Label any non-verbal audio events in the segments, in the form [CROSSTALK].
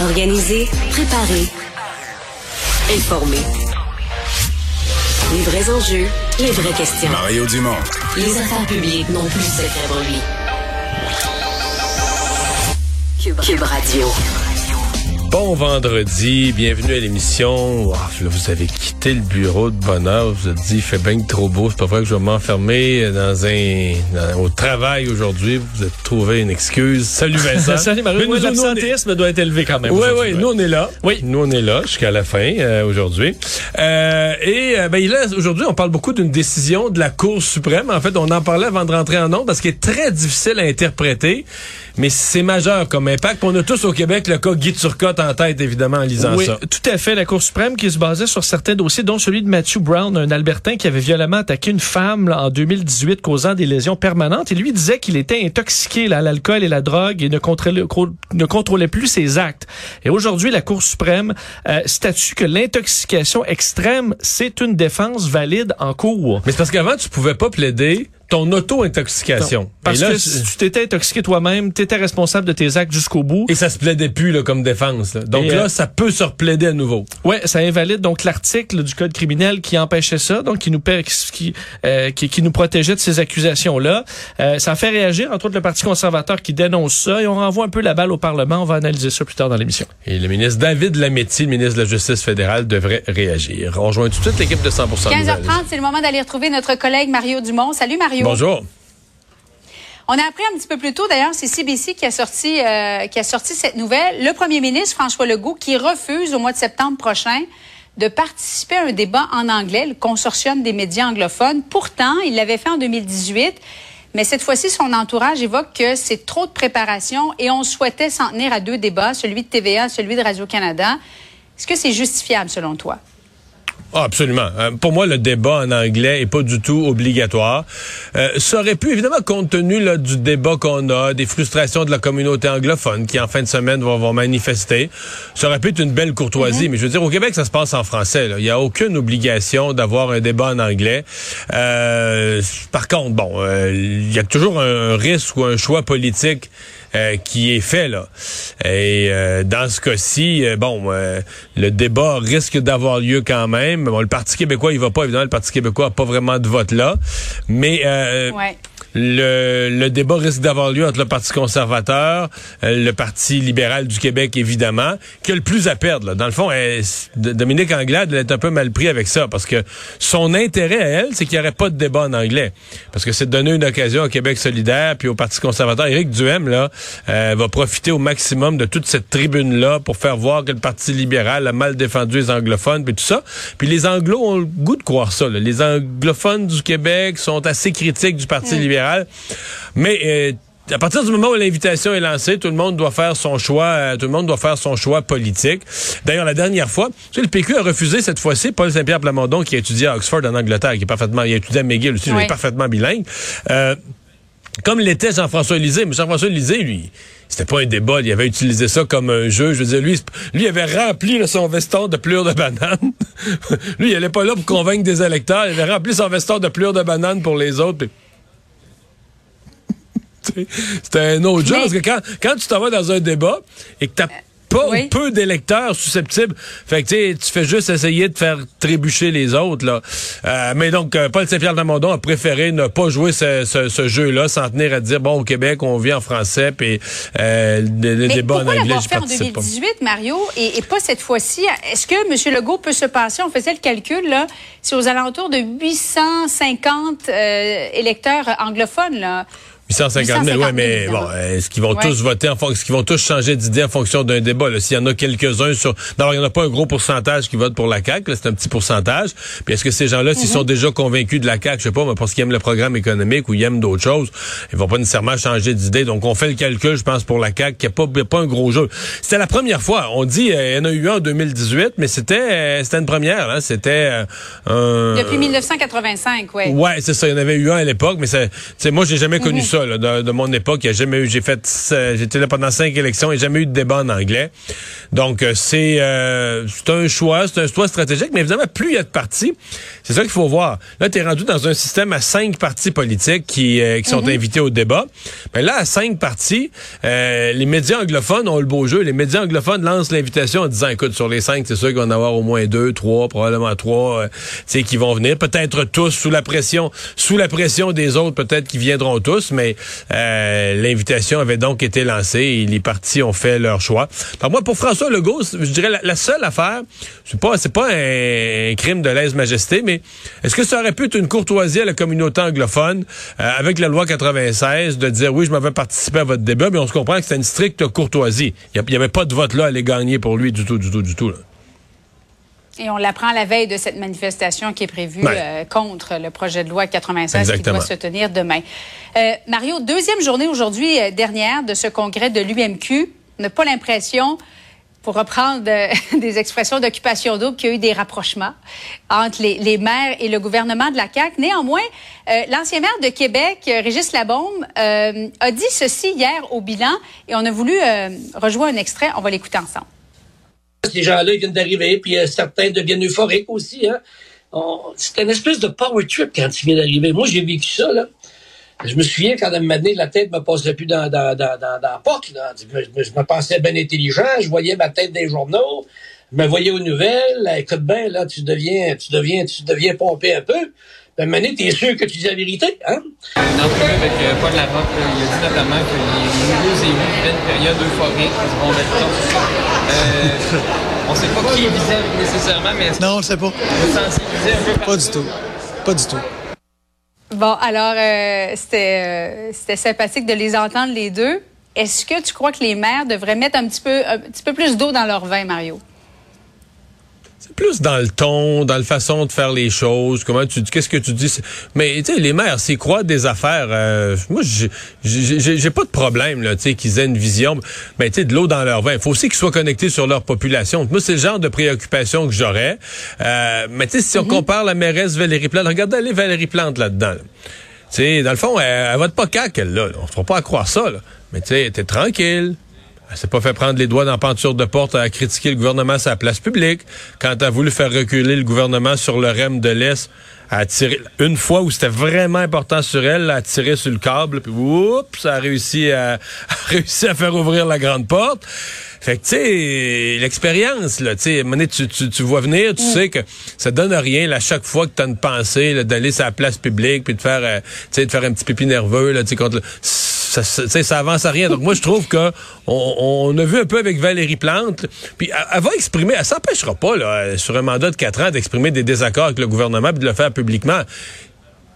Organiser, préparer, informer. Les vrais enjeux, les vraies questions. Mario Dumont. Les affaires publiques n'ont plus de secret lui. Cube, Cube Radio. Bon vendredi, bienvenue à l'émission. Là, vous avez quitté le bureau de bonheur, vous vous êtes dit, il fait bien trop beau, c'est pas vrai que je vais m'enfermer dans un dans- au travail aujourd'hui. Vous avez trouvé une excuse. Salut Vincent. [LAUGHS] Salut. Mais Oui, on est- l'absentéisme doit être élevé quand même. Oui, oui, nous on est là. Oui. Nous on est là jusqu'à la fin euh, aujourd'hui. Euh, et euh, ben là aujourd'hui on parle beaucoup d'une décision de la Cour suprême. En fait, on en parlait avant de rentrer en ondes parce qu'il est très difficile à interpréter, mais c'est majeur comme impact. Puis On a tous au Québec le cas Guy Turcotte en tête évidemment en lisant Oui, ça. tout à fait. La Cour suprême qui se basait sur certains dossiers, dont celui de Matthew Brown, un Albertain qui avait violemment attaqué une femme là, en 2018, causant des lésions permanentes. Et lui disait qu'il était intoxiqué là, à l'alcool et la drogue et ne contrôlait, ne contrôlait plus ses actes. Et aujourd'hui, la Cour suprême euh, statue que l'intoxication extrême, c'est une défense valide en cours. Mais c'est parce qu'avant, tu pouvais pas plaider ton auto-intoxication. Parce là, que si tu t'étais intoxiqué toi-même, tu étais responsable de tes actes jusqu'au bout. et ça se plaidait plus là, comme défense. là. Donc Et, là, euh, ça peut se replaider à nouveau. Ouais, ça invalide donc l'article du code criminel qui empêchait ça, donc qui nous qui, euh, qui, qui nous protégeait de ces accusations-là. Euh, ça fait réagir entre autres le Parti conservateur qui dénonce ça et on renvoie un peu la balle au Parlement. On va analyser ça plus tard dans l'émission. Et le ministre David Lametti, le ministre de la Justice fédérale, devrait réagir. On rejoint tout de suite l'équipe de 100 nouvelles. 15h30, c'est le moment d'aller retrouver notre collègue Mario Dumont. Salut Mario. Bonjour. On a appris un petit peu plus tôt, d'ailleurs, c'est CBC qui a sorti euh, qui a sorti cette nouvelle. Le premier ministre François Legault qui refuse au mois de septembre prochain de participer à un débat en anglais, le consortium des médias anglophones. Pourtant, il l'avait fait en 2018. Mais cette fois-ci, son entourage évoque que c'est trop de préparation et on souhaitait s'en tenir à deux débats, celui de TVA, celui de Radio-Canada. Est-ce que c'est justifiable selon toi? Ah, absolument. Euh, pour moi, le débat en anglais est pas du tout obligatoire. Euh, ça aurait pu, évidemment, compte tenu là, du débat qu'on a, des frustrations de la communauté anglophone qui, en fin de semaine, vont, vont manifester, ça aurait pu être une belle courtoisie. Mais je veux dire, au Québec, ça se passe en français. là. Il n'y a aucune obligation d'avoir un débat en anglais. Euh, par contre, bon, euh, il y a toujours un risque ou un choix politique euh, qui est fait là. Et euh, dans ce cas-ci, euh, bon, euh, le débat risque d'avoir lieu quand même. Bon, le Parti québécois, il va pas évidemment. Le Parti québécois a pas vraiment de vote là, mais euh, Ouais. Le, le débat risque d'avoir lieu entre le Parti conservateur, euh, le Parti libéral du Québec, évidemment, qui a le plus à perdre. là. Dans le fond, elle- D- Dominique Anglade elle est un peu mal pris avec ça, parce que son intérêt à elle, c'est qu'il n'y aurait pas de débat en anglais. Parce que c'est de donner une occasion au Québec solidaire, puis au Parti conservateur. Éric Duhem, là, euh, va profiter au maximum de toute cette tribune-là pour faire voir que le Parti libéral a mal défendu les anglophones, puis tout ça. Puis les anglos ont le goût de croire ça. là. Les anglophones du Québec sont assez critiques du Parti libéral. Mais euh, à partir du moment où l'invitation est lancée, tout le monde doit faire son choix, euh, tout le monde doit faire son choix politique. D'ailleurs, la dernière fois, le PQ a refusé cette fois-ci Paul Saint-Pierre Plamondon qui a étudié à Oxford en Angleterre, qui est parfaitement, il a étudié à McGill aussi, il Oui. est parfaitement bilingue. Euh, comme l'était Jean-François Lisée, mais Jean-François Lisée, lui, c'était pas un débat, il avait utilisé ça comme un jeu. Je veux dire, lui, lui il avait rempli là, son veston de pleurs de banane. [LAUGHS] lui, il allait pas là pour convaincre des électeurs, il avait rempli son veston de pleurs de banane pour les autres. [LAUGHS] C'était un autre jeu, Mais- parce que quand, quand tu t'en vas dans un débat et que t'as pas oui. ou peu d'électeurs susceptibles, fait que tu fais juste essayer de faire trébucher les autres. là. Euh, mais donc, euh, Paul Saint-Pierre Lamondon a préféré ne pas jouer ce, ce- ce jeu-là, s'en tenir à dire, bon, au Québec, on vit en français, puis euh, le, débat en pourquoi anglais, l'avoir je fait en participe pas. 2018, Mario, et, et pas cette fois-ci? Est-ce que M. Legault peut se passer? On faisait le calcul, là. C'est aux alentours de 850 euh, électeurs anglophones, là. 850 000, oui, mais bon, est-ce qu'ils vont tous voter en fonction, est-ce qu'ils vont tous changer d'idée en fonction d'un débat? S'il y en a quelques-uns sur, non, il n'y en a pas un gros pourcentage qui vote pour la CAQ, c'est un petit pourcentage. Puis est-ce que ces gens-là, s'ils mhm. sont déjà convaincus de la CAQ, je sais pas, mais parce qu'ils aiment le programme économique ou ils aiment d'autres choses, ils vont pas nécessairement changer d'idée. Donc on fait le calcul, je pense, pour la CAQ, qui a pas, pas un gros jeu. C'était la première fois. On dit, euh, il y en a eu un en 2018, mais c'était, euh, c'était une première, hein? C'était, euh, Depuis 1985, oui. Ouais, c'est ça. Il y en avait eu un à l'époque, mais c'est, moi, j'ai jamais connu mhm. Ça, de, mon époque. Il y a jamais eu, j'ai fait, j'étais là pendant cinq élections et jamais eu de débat en anglais. Donc, c'est, c'est un choix, c'est un choix stratégique, mais évidemment, plus il y a de partis, c'est ça qu'il faut voir. Là, tu es rendu dans un système à cinq partis politiques qui, qui sont mhm. invités au débat. Mais là, à cinq partis, les médias anglophones ont le beau jeu. Les médias anglophones lancent l'invitation en disant, écoute, sur les cinq, c'est sûr qu'il va en avoir au moins deux, trois, probablement trois, euh, qui vont venir. Peut-être tous sous la pression, sous la pression des autres, peut-être qu'ils viendront tous, mais euh, l'invitation avait donc été lancée et les partis ont fait leur choix. Alors moi, pour François Legault, je dirais la, seule affaire, c'est pas, c'est pas un, crime de lèse-majesté, mais est-ce que ça aurait pu être une courtoisie à la communauté anglophone euh, avec la loi 96 de dire oui, je m'avais participé à votre débat, mais on se comprend que c'est une stricte courtoisie. Il n'y avait pas de vote là à aller gagner pour lui du tout, du tout, du tout. Là. Et on l'apprend la veille de cette manifestation qui est prévue euh, contre le projet de loi 96 qui doit se tenir demain. Euh, Mario, deuxième journée aujourd'hui euh, dernière de ce congrès de l'UMQ. On n'a pas l'impression, pour reprendre [LAUGHS] des expressions d'occupation double, qu'il y a eu des rapprochements entre les, maires et le gouvernement de la CAQ. Néanmoins, l'ancien maire de Québec, Régis Labaume, a dit ceci hier au bilan et on a voulu rejouer un extrait. On va l'écouter ensemble. Ces gens-là, viennent d'arriver, puis euh, certains deviennent euphoriques aussi. Hein. C'est une espèce de power trip quand ils viennent d'arriver. Moi, j'ai vécu ça. Là. Je me souviens quand elle m'a la tête me passait plus dans, dans, dans, dans, la porte. Là. Je, me, pensais bien intelligent. Je voyais ma tête des journaux. Je me voyais aux nouvelles. Écoute bien, là, tu deviens, tu deviens, tu deviens pompé un peu. Ben, Mané, t'es sûr que tu dis la vérité, hein? Une entrevue avec euh, Paul Larocque, il a dit notamment que les nouveaux élus vivaient une période euphorique, ils vont mettre euh, On sait pas qui visé nécessairement, mais... Non, on le sait pas. un peu Pas du tout. Pas du tout. Bon, alors, euh, c'était, c'était sympathique de les entendre les deux. Est-ce que tu crois que les maires devraient mettre un petit peu, un petit peu plus d'eau dans leur vin, Mario? C'est plus dans le ton, dans la façon de faire les choses. Comment tu dis, qu'est-ce que tu dis? Mais tu sais, les maires, s'ils croient des affaires, euh, moi, j'ai pas de problème là, tu sais, qu'ils aient une vision. Mais tu sais, de l'eau dans leur vin. Il faut aussi qu'ils soient connectés sur leur population. Moi, c'est le genre de préoccupation que j'aurais. Euh, mais tu sais, si on mm-hmm. compare la mairesse Valérie Plante, regardez Valérie Plante là-dedans. Tu sais, dans le fond, elle, elle vote pas cac, elle là. On ne fera pas à croire ça. Là. Mais tu sais, t'es tranquille. Elle s'est pas fait prendre les doigts dans la penture de porte à critiquer le gouvernement à sa place publique. Quand elle a voulu faire reculer le gouvernement sur le REM de l'Est, a tiré une fois où c'était vraiment important sur elle, elle a tiré sur le câble, puis oups, ça a réussi à, [LAUGHS] a réussi à faire ouvrir la grande porte. Fait que, tu sais, l'expérience, là, tu sais, tu, tu, tu vois venir, tu mm. sais que ça donne rien, à chaque fois que tu as une pensée, d'aller sur la place publique, puis de faire, euh, tu sais, de faire un petit pipi nerveux, là, tu sais, contre ça, ça, ça, avance à rien. Donc moi, je trouve que on, a vu un peu avec Valérie Plante, puis elle, va exprimer, elle s'empêchera pas, là, sur un mandat de quatre ans, d'exprimer des désaccords avec le gouvernement, puis de le faire publiquement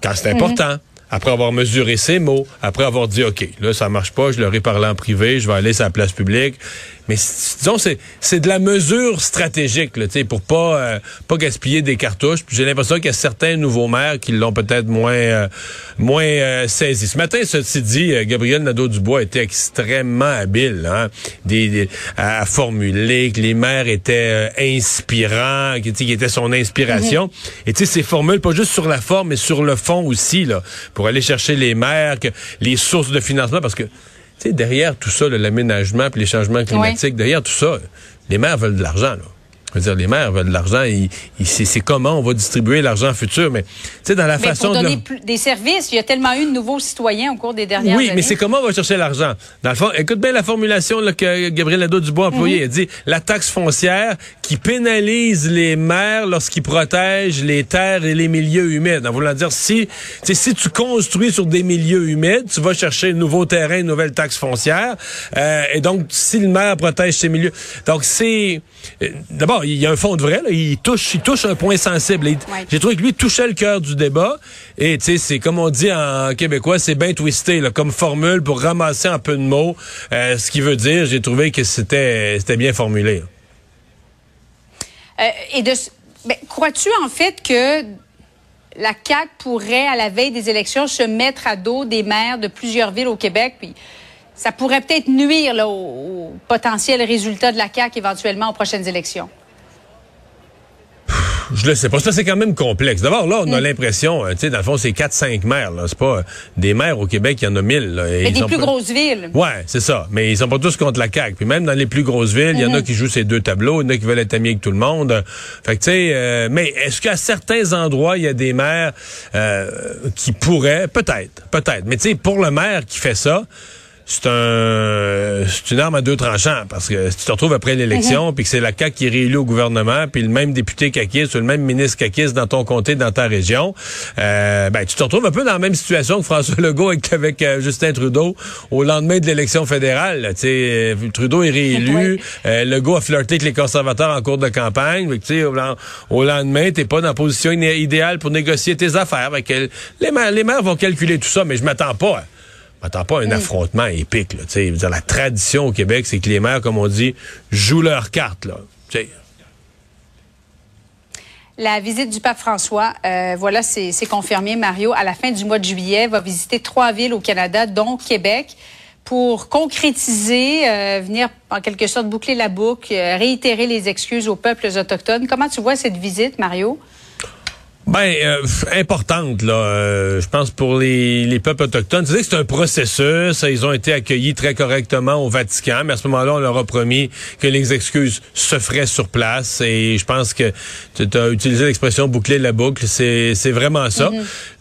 quand c'est mm-hmm. important après avoir mesuré ses mots, après avoir dit, OK, là, ça marche pas, je leur ai parlé en privé, je vais aller sur la place publique. Mais disons, c'est, c'est de la mesure stratégique, là, pour pas, euh, pas gaspiller des cartouches. Puis j'ai l'impression qu'il y a certains nouveaux maires qui l'ont peut-être moins, euh, moins euh, saisi. Ce matin, ceci dit, Gabriel Nadeau-Dubois était extrêmement habile hein, des, à formuler que les maires étaient inspirants, qui, qui était son inspiration. Mm-hmm. Et tu sais, ces formules, pas juste sur la forme, mais sur le fond aussi, là, pour aller chercher les maires, que, les sources de financement, parce que derrière tout ça, l'aménagement puis les changements climatiques, derrière tout ça, les maires veulent de l'argent. Là. Je veux dire, les maires veulent de l'argent. C'est comment on va distribuer l'argent futur. Mais, tu sais, dans la mais façon pour donner des services, il y a tellement eu de nouveaux citoyens au cours des dernières années. Oui, mais c'est comment on va chercher l'argent? Dans le fond, écoute bien la formulation là, que Gabriel Nadeau-Dubois a employée. Il mhm. dit la taxe foncière qui pénalise les maires lorsqu'ils protègent les terres et les milieux humides. En voulant dire, si, si tu construis sur des milieux humides, tu vas chercher un nouveau terrain, une nouvelle taxe foncière. Euh, et donc, si le maire protège ces milieux... Donc, c'est... Euh, d'abord, il y a un fond de vrai, là, il touche, il touche un point sensible. Ouais. J'ai trouvé que lui touchait le cœur du débat. Et tu sais, c'est comme on dit en québécois, c'est bien twisté, là, comme formule pour ramasser un peu de mots. Euh, ce qui veut dire, j'ai trouvé que c'était, c'était bien formulé. Euh, et de, ben, crois-tu en fait que la CAQ pourrait, à la veille des élections, se mettre à dos des maires de plusieurs villes au Québec, puis ça pourrait peut-être nuire là, au, au potentiel résultat de la CAQ éventuellement aux prochaines élections? Je le sais pas. Ça, c'est quand même complexe. D'abord, là, on Mm. a l'impression, euh, tu sais, dans le fond, c'est 4-5 maires. Là. C'est pas euh, des maires au Québec, il y en a 1000. Là, et Mais ils des sont plus pas- grosses villes. Ouais, c'est ça. Mais ils sont pas tous contre la CAQ. Puis même dans les plus grosses villes, il y en Mm-hmm. a qui jouent ces deux tableaux, il y en a qui veulent être amis avec tout le monde. Fait que tu sais, euh, mais est-ce qu'à certains endroits, il y a des maires euh, qui pourraient, peut-être, peut-être. Mais tu sais, pour le maire qui fait ça, c'est un c'est une arme à deux tranchants parce que si tu te retrouves après l'élection puis que c'est la CAQ qui est réélue au gouvernement puis le même député caquiste ou le même ministre caquiste dans ton comté dans ta région euh, ben tu te retrouves un peu dans la même situation que François [LAUGHS] Legault avec, avec euh, Justin Trudeau au lendemain de l'élection fédérale là. tu sais euh, Trudeau est réélu Oui. euh, Legault a flirté avec les conservateurs en cours de campagne tu sais au, au lendemain t'es pas dans la position idéale pour négocier tes affaires que les maires les maires vont calculer tout ça mais je m'attends pas Attends pas un affrontement épique. Là, tu sais. Je veux dire, la tradition au Québec, c'est que les maires, comme on dit, jouent leurs cartes. Là, Tu sais. La visite du pape François, euh, voilà, c'est c'est confirmé. Mario, à la fin du mois de juillet, va visiter trois villes au Canada, dont Québec, pour concrétiser, euh, venir en quelque sorte boucler la boucle, euh, réitérer les excuses aux peuples autochtones. Comment tu vois cette visite, Mario? Ben, euh, importante, là. euh, je pense pour les, les peuples autochtones. Tu sais que c'est un processus. Ils ont été accueillis très correctement au Vatican, mais à ce moment-là, on leur a promis que les excuses se feraient sur place. Et je pense que tu as utilisé l'expression boucler la boucle. C'est, c'est vraiment ça.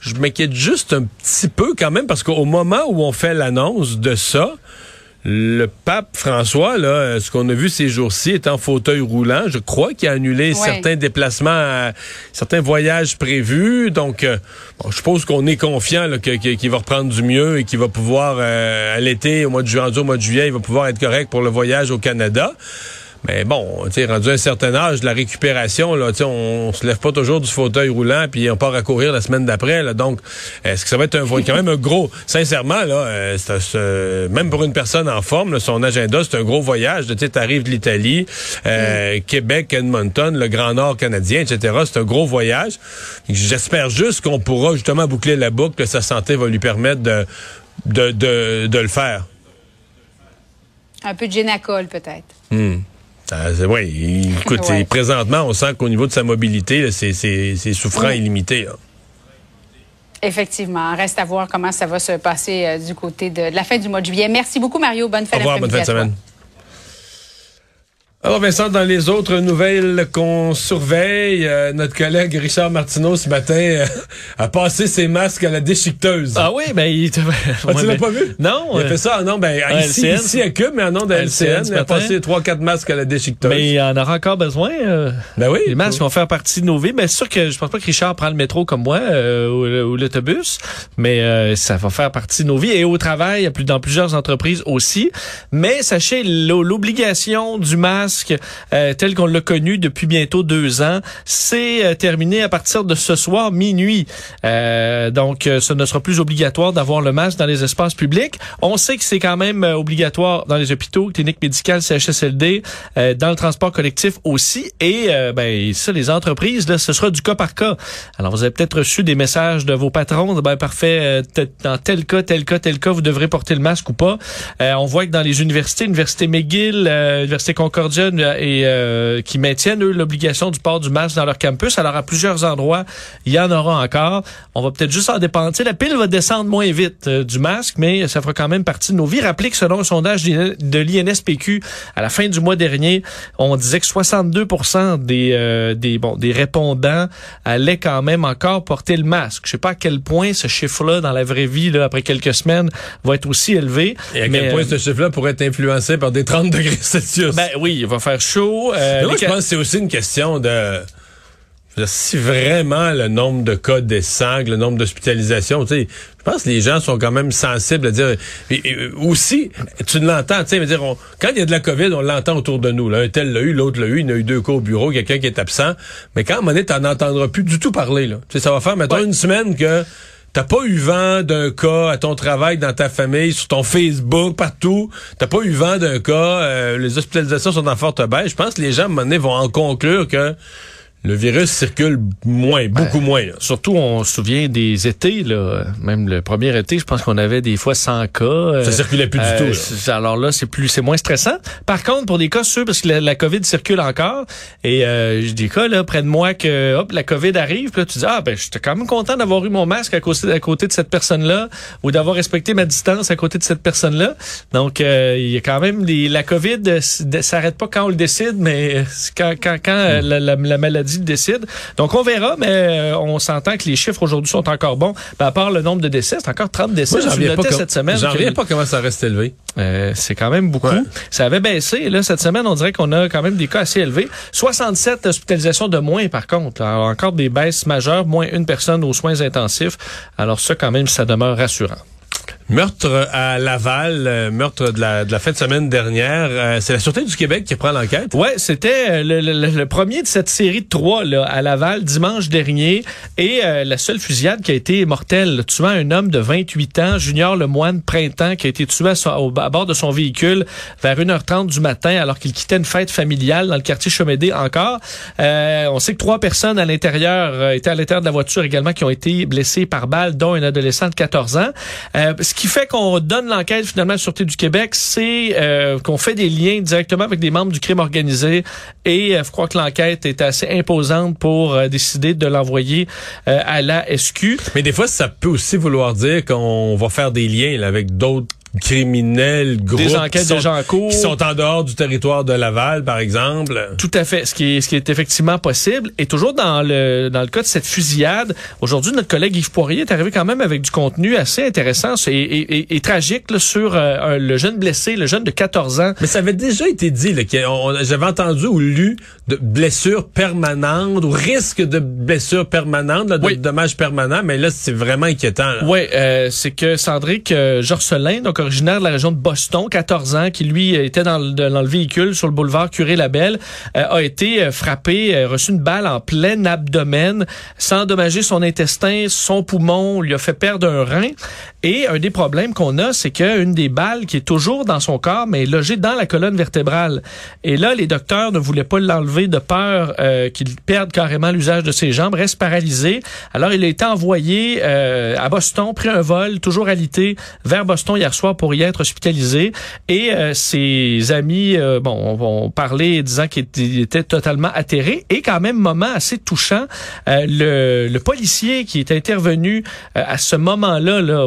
Je m'inquiète juste un petit peu quand même parce qu'au moment où on fait l'annonce de ça, le pape François, là, euh, ce qu'on a vu ces jours-ci, est en fauteuil roulant. Je crois qu'il a annulé Ouais. certains déplacements, à- certains voyages prévus. Donc, euh, bon, je suppose qu'on est confiant qu'il va reprendre du mieux et qu'il va pouvoir, euh, à l'été, au mois de juin, au mois de juillet, il va pouvoir être correct pour le voyage au Canada. Mais bon, tu sais, rendu à un certain âge, la récupération, là, tu sais, on, on se lève pas toujours du fauteuil roulant puis on part à courir la semaine d'après, là. Donc, est-ce que ça va être un, quand même un gros, sincèrement, là, euh, même pour une personne en forme, là, son agenda, c'est un gros voyage. Tu sais, t'arrives de l'Italie, euh, Québec, Edmonton, le Grand Nord canadien, etc. C'est un gros voyage. J'espère juste qu'on pourra justement boucler la boucle, que sa santé va lui permettre de, de, de, de le faire. Un peu de génacol, peut-être. Oui, écoute, Ouais. c'est- présentement, on sent qu'au niveau de sa mobilité, c'est- souffrant Oui. et limité. là. Effectivement. Reste à voir comment ça va se passer euh, du côté de, de la fin du mois de juillet. Merci beaucoup, Mario. Bonne fin Au revoir, bonne fin de semaine. Alors Vincent, dans les autres nouvelles qu'on surveille, euh, notre collègue Richard Martineau ce matin euh, a passé ses masques à la déchiqueteuse. Ah oui, ben il... Ah, tu l'as pas vu? Non. Il a euh, fait ça en nom, ben, à ici, LCN. ici à Cube, mais en nom de LCN. LCN Il a passé 3-4 masques à la déchiqueteuse. Mais il en aura encore besoin. euh, ben oui. Les masques vont faire partie de nos vies. Mais c'est sûr que je pense pas que Richard prend le métro comme moi euh, ou, ou l'autobus, mais euh, ça va faire partie de nos vies et au travail, dans plusieurs entreprises aussi. Mais sachez l'o- l'obligation du masque euh, tel qu'on l'a connu depuis bientôt deux ans, c'est euh, terminé à partir de ce soir minuit. Euh, donc, euh, ce ne sera plus obligatoire d'avoir le masque dans les espaces publics. On sait que c'est quand même euh, obligatoire dans les hôpitaux, cliniques médicales, CHSLD, euh, dans le transport collectif aussi. Et ben ça, les entreprises, là, ce sera du cas par cas. Alors, vous avez peut-être reçu des messages de vos patrons. Ben parfait, dans tel cas, tel cas, tel cas, vous devrez porter le masque ou pas. On voit que dans les universités, l'université McGill, l'université Concordia euh, et euh, qui maintiennent eux l'obligation du port du masque dans leur campus. Alors à plusieurs endroits, il y en aura encore. On va peut-être juste en dépendre. Tu sais, la pile va descendre moins vite euh, du masque, mais ça fera quand même partie de nos vies. Rappelez que selon un sondage de l'INSPQ à la fin du mois dernier, on disait que 62% des euh, des bon des répondants allaient quand même encore porter le masque. Je sais pas à quel point ce chiffre-là dans la vraie vie là, après quelques semaines va être aussi élevé. Et à mais, quel point euh, ce chiffre-là pourrait être influencé par des 30 degrés Celsius. ben oui, va faire chaud. Euh, moi, je pense que c'est aussi une question de si vraiment le nombre de cas descend, que le nombre d'hospitalisations, tu sais, je pense que les gens sont quand même sensibles à dire. et- et aussi, tu l'entends, tu sais, dire, on- quand il y a de la COVID, on l'entend autour de nous. Là. Un tel l'a eu, l'autre l'a eu, il y en a eu deux cas au bureau, quelqu'un qui est absent. Mais quand à un moment donné, t'en entendras plus du tout parler. Là. Tu sais, ça va faire, Ouais. une semaine que t'as pas eu vent d'un cas à ton travail, dans ta famille, sur ton Facebook, partout? T'as pas eu vent d'un cas. euh, les hospitalisations sont en forte baisse? Je pense que les gens, à un moment donné, vont en conclure que le virus circule moins, beaucoup moins. là. Surtout, on se souvient des étés, là. Même le premier été, je pense qu'on avait des fois 100 cas. euh, Ça circulait plus du tout, là. c'est- Alors là, c'est plus, c'est moins stressant. Par contre, pour des cas sûrs, parce que la, la COVID circule encore, et euh, j'ai des cas là près de moi que, hop, la COVID arrive, puis là tu dis ah ben, j'étais quand même content d'avoir eu mon masque à côté, à côté de cette personne-là, ou d'avoir respecté ma distance à côté de cette personne-là. Donc, euh, il y a quand même des, la COVID euh, s'arrête pas quand on le décide, mais quand, quand, quand euh, la, la- la maladie le décide. Donc, on verra, mais euh, on s'entend que les chiffres aujourd'hui sont encore bons. Ben, à part le nombre de décès, c'est encore 30 décès. Moi, j'en reviens pas, cette semaine. j'en reviens pas comment ça reste élevé. euh, c'est quand même beaucoup. Ouais. Ça avait baissé. Là, cette semaine, on dirait qu'on a quand même des cas assez élevés. 67 hospitalisations de moins, par contre. Alors, encore des baisses majeures, moins une personne aux soins intensifs. Alors ça, quand même, ça demeure rassurant. Meurtre à Laval, euh, meurtre de la, de la fin de semaine dernière. Euh, c'est la Sûreté du Québec qui prend l'enquête. Ouais, c'était euh, le, le- le premier de cette série de trois là, à Laval dimanche dernier et euh, la seule fusillade qui a été mortelle, tuant un homme de 28 ans, Junior Lemoine Printemps, qui a été tué à, au- à bord de son véhicule vers 1h30 du matin alors qu'il quittait une fête familiale dans le quartier Chomédé encore. Euh, on sait que trois personnes à l'intérieur euh, étaient à l'intérieur de la voiture également qui ont été blessées par balle, dont un adolescent de 14 ans. Ce qui fait qu'on donne l'enquête finalement à la Sûreté du Québec, c'est euh, qu'on fait des liens directement avec des membres du crime organisé et euh, je crois que l'enquête est assez imposante pour euh, décider de l'envoyer euh, à la SQ. Mais des fois, ça peut aussi vouloir dire qu'on va faire des liens là, avec d'autres criminels, groupes Des qui sont, déjà en cours. qui sont en dehors du territoire de Laval, par exemple. Tout à fait, ce qui est, ce qui est effectivement possible. Et toujours dans le dans le cas de cette fusillade, aujourd'hui, notre collègue Yves Poirier est arrivé quand même avec du contenu assez intéressant et, et- et- et tragique là, sur euh, le jeune blessé, le jeune de 14 ans. Mais ça avait déjà été dit, j'avais entendu ou lu de blessures permanentes ou risque de blessures permanentes, là, de Oui. dommages permanents, mais là, c'est vraiment inquiétant. là. Oui, euh, c'est que Sandrick euh, Jorcelin, donc originaire de la région de Boston, 14 ans, qui lui était dans le, dans le véhicule sur le boulevard Curé-Labelle, euh, a été euh, frappé, euh, reçu une balle en plein abdomen, sans endommager son intestin, son poumon, lui a fait perdre un rein. Et un des problèmes qu'on a, c'est qu'une des balles qui est toujours dans son corps, mais est logée dans la colonne vertébrale. Et là, les docteurs ne voulaient pas l'enlever de peur qu'il perde carrément l'usage de ses jambes, reste paralysé. Alors, il a été envoyé euh, à Boston, pris un vol, toujours alité, vers Boston hier soir pour y être hospitalisé. Et euh, ses amis, euh, bon, ont, ont parlé disant qu'il était, totalement atterré. Et quand même, moment assez touchant, euh, le, le policier qui était intervenu euh, à ce moment-là, là,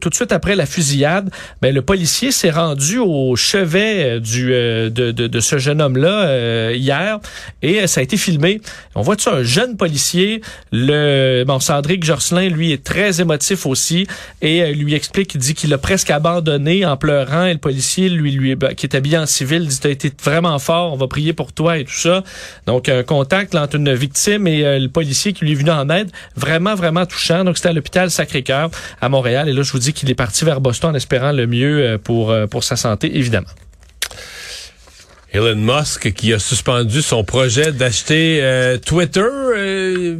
tout de suite après la fusillade, ben, le policier s'est rendu au chevet euh, du, euh, de, de, de ce jeune homme-là hier et ça a été filmé. On voit un jeune policier, le bon Cendric Jorcelin, lui est très émotif aussi et lui explique, il dit qu'il a presque abandonné en pleurant et le policier lui ben, qui est habillé en civil dit t'as été vraiment fort, on va prier pour toi et tout ça. Donc un contact entre une victime et euh, le policier qui lui est venu en aide, vraiment vraiment touchant. Donc c'était à l'hôpital Sacré-Cœur à Montréal et là je vous dis qu'il est parti vers Boston en espérant le mieux euh, pour euh, pour sa santé évidemment. Elon Musk qui a suspendu son projet d'acheter Twitter. Euh,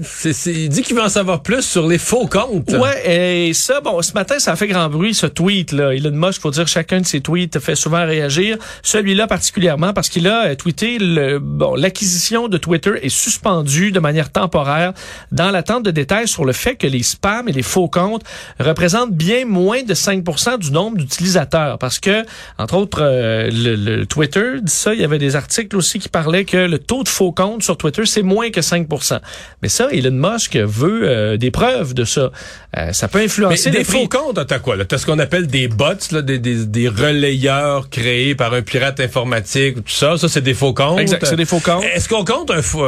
il dit qu'il veut en savoir plus sur les faux comptes. Ouais, et ça, bon, ce matin, ça a fait grand bruit, ce tweet-là. Elon Musk, faut dire, chacun de ses tweets fait souvent réagir. Celui-là particulièrement parce qu'il a euh, tweeté, le, bon, l'acquisition de Twitter est suspendue de manière temporaire dans l'attente de détails sur le fait que les spams et les faux comptes représentent bien moins de 5% du nombre d'utilisateurs. Parce que, entre autres, euh, le, le Twitter dit ça, il y avait des articles aussi qui parlaient que le taux de faux comptes sur Twitter, c'est moins que 5 Mais ça, Elon Musk veut euh, des preuves de ça. Euh, ça peut Mais influencer des le prix. faux comptes, t'as quoi? là? T'as ce qu'on appelle des bots, là, des, des, des relayeurs créés par un pirate informatique, tout ça. Ça, c'est des faux comptes. Exact, c'est des faux comptes. Est-ce qu'on compte un faux...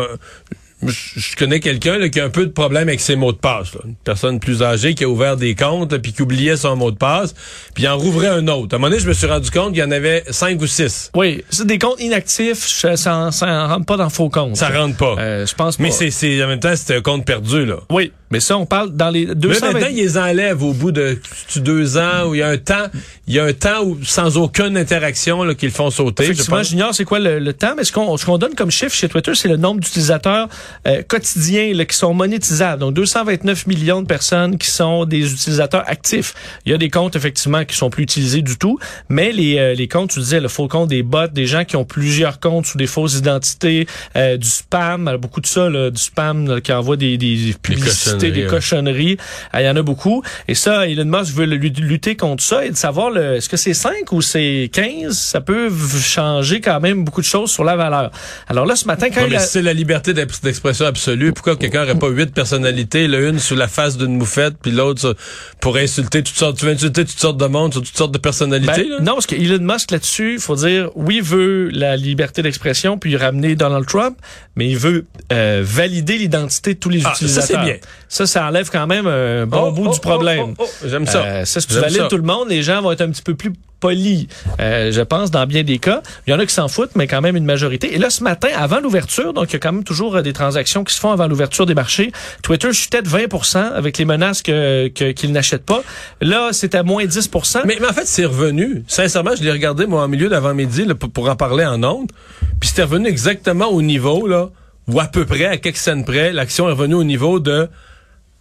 je, connais quelqu'un qui a un peu de problème avec ses mots de passe. là. Une personne plus âgée qui a ouvert des comptes là, puis qui oubliait son mot de passe, puis en rouvrait un autre. À un moment donné, je me suis rendu compte qu'il y en avait cinq ou six. Oui, c'est des comptes inactifs, ça, ça, ça rentre pas dans faux comptes. Ça rentre pas. Euh, je pense Mais pas. c'est, c'est en même temps, c'était un compte perdu là. Oui, mais ça, on parle dans les Mais 200... maintenant, ils les enlèvent au bout de deux ans où il y a un temps, il y a un temps où sans aucune interaction là, qu'ils font sauter. je Effectivement, pense. j'ignore c'est quoi le, le temps, mais ce qu'on ce qu'on donne comme chiffre chez Twitter, c'est le nombre d'utilisateurs euh, quotidiens là, qui sont monétisables. Donc 229 millions de personnes qui sont des utilisateurs actifs. Il y a des comptes effectivement qui sont plus utilisés du tout, mais les euh, les comptes, tu disais le faux compte des bots, des gens qui ont plusieurs comptes sous des fausses identités, euh, du spam, euh, beaucoup de ça, là, du spam là, qui envoie des, des publicités, des cochonneries, cochonneries. Ah, Il y en a beaucoup. Et ça, Elon Musk veut lutter contre ça et de savoir est-ce que c'est 5 ou c'est 15? Ça peut changer quand même beaucoup de choses sur la valeur. Alors là, ce matin, quand Ouais, il a- c'est la liberté d'ex- d'expression absolue. Pourquoi quelqu'un n'aurait pas huit personnalités, l'une sous la face d'une moufette, puis l'autre pour insulter toutes sortes, tu veux insulter toutes sortes de monde, toutes sortes de personnalités, Ben, non, parce que Elon Musk là-dessus, il faut dire, oui, il veut la liberté d'expression puis ramener Donald Trump, mais il veut euh, valider l'identité de tous les Ah, ça, c'est utilisateurs. bien. Ça, ça enlève quand même un bon Oh, bout oh, du problème. oh, oh, oh, J'aime ça. Euh, ça, si tu valides ça. tout le monde, les gens vont être un petit peu plus polis, euh, je pense, dans bien des cas. Il y en a qui s'en foutent, mais quand même une majorité. Et là, ce matin, avant l'ouverture, donc il y a quand même toujours euh, des transactions qui se font avant l'ouverture des marchés, Twitter chutait de 20 avec les menaces que qu'ils n'achètent pas. Là, c'est à moins 10 Mais, mais en fait, c'est revenu. Sincèrement, je l'ai regardé, moi, en milieu d'avant-midi, pour en parler en ondes. Puis c'était revenu exactement au niveau, là, ou à peu près, à quelques scènes près, l'action est revenue au niveau de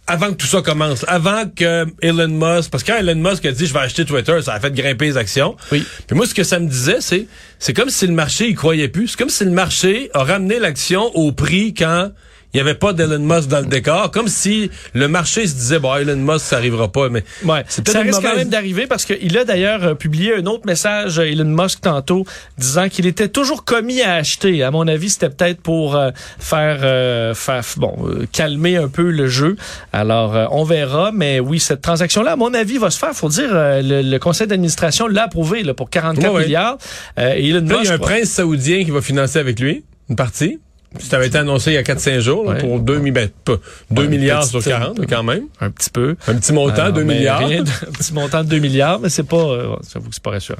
avant que tout ça commence, avant que Elon Musk, parce que quand Elon Musk a dit je vais acheter Twitter, ça a fait grimper les actions. Oui. Puis moi, ce que ça me disait, c'est c'est comme si le marché il croyait plus. C'est comme si le marché a ramené l'action au prix quand il n'y avait pas d'Elon Musk dans le décor, comme si le marché se disait bon Elon Musk ça arrivera pas, mais Ouais, ça risque quand même d'arriver parce qu'il a d'ailleurs euh, publié un autre message, Elon Musk, tantôt, disant qu'il était toujours commis à acheter. À mon avis, c'était peut-être pour euh, faire, euh, faire, bon, euh, calmer un peu le jeu. Alors, on verra, mais oui, cette transaction-là, à mon avis, va se faire. Faut dire, le, le conseil d'administration l'a approuvé là, pour 44 Ouais, ouais. milliards. Euh, et Elon Là, il y a un Musk, prince saoudien qui va financer avec lui, une partie. Ça avait été annoncé il y a 4-5 jours là, Ouais. pour 2, ben, pas 2 Ouais, milliards sur 40, mais quand même. un petit peu. Un petit montant, Alors, 2 mais milliards. rien [LAUGHS] un petit montant de 2 milliards, mais c'est pas, euh, j'avoue que c'est pas rassurant.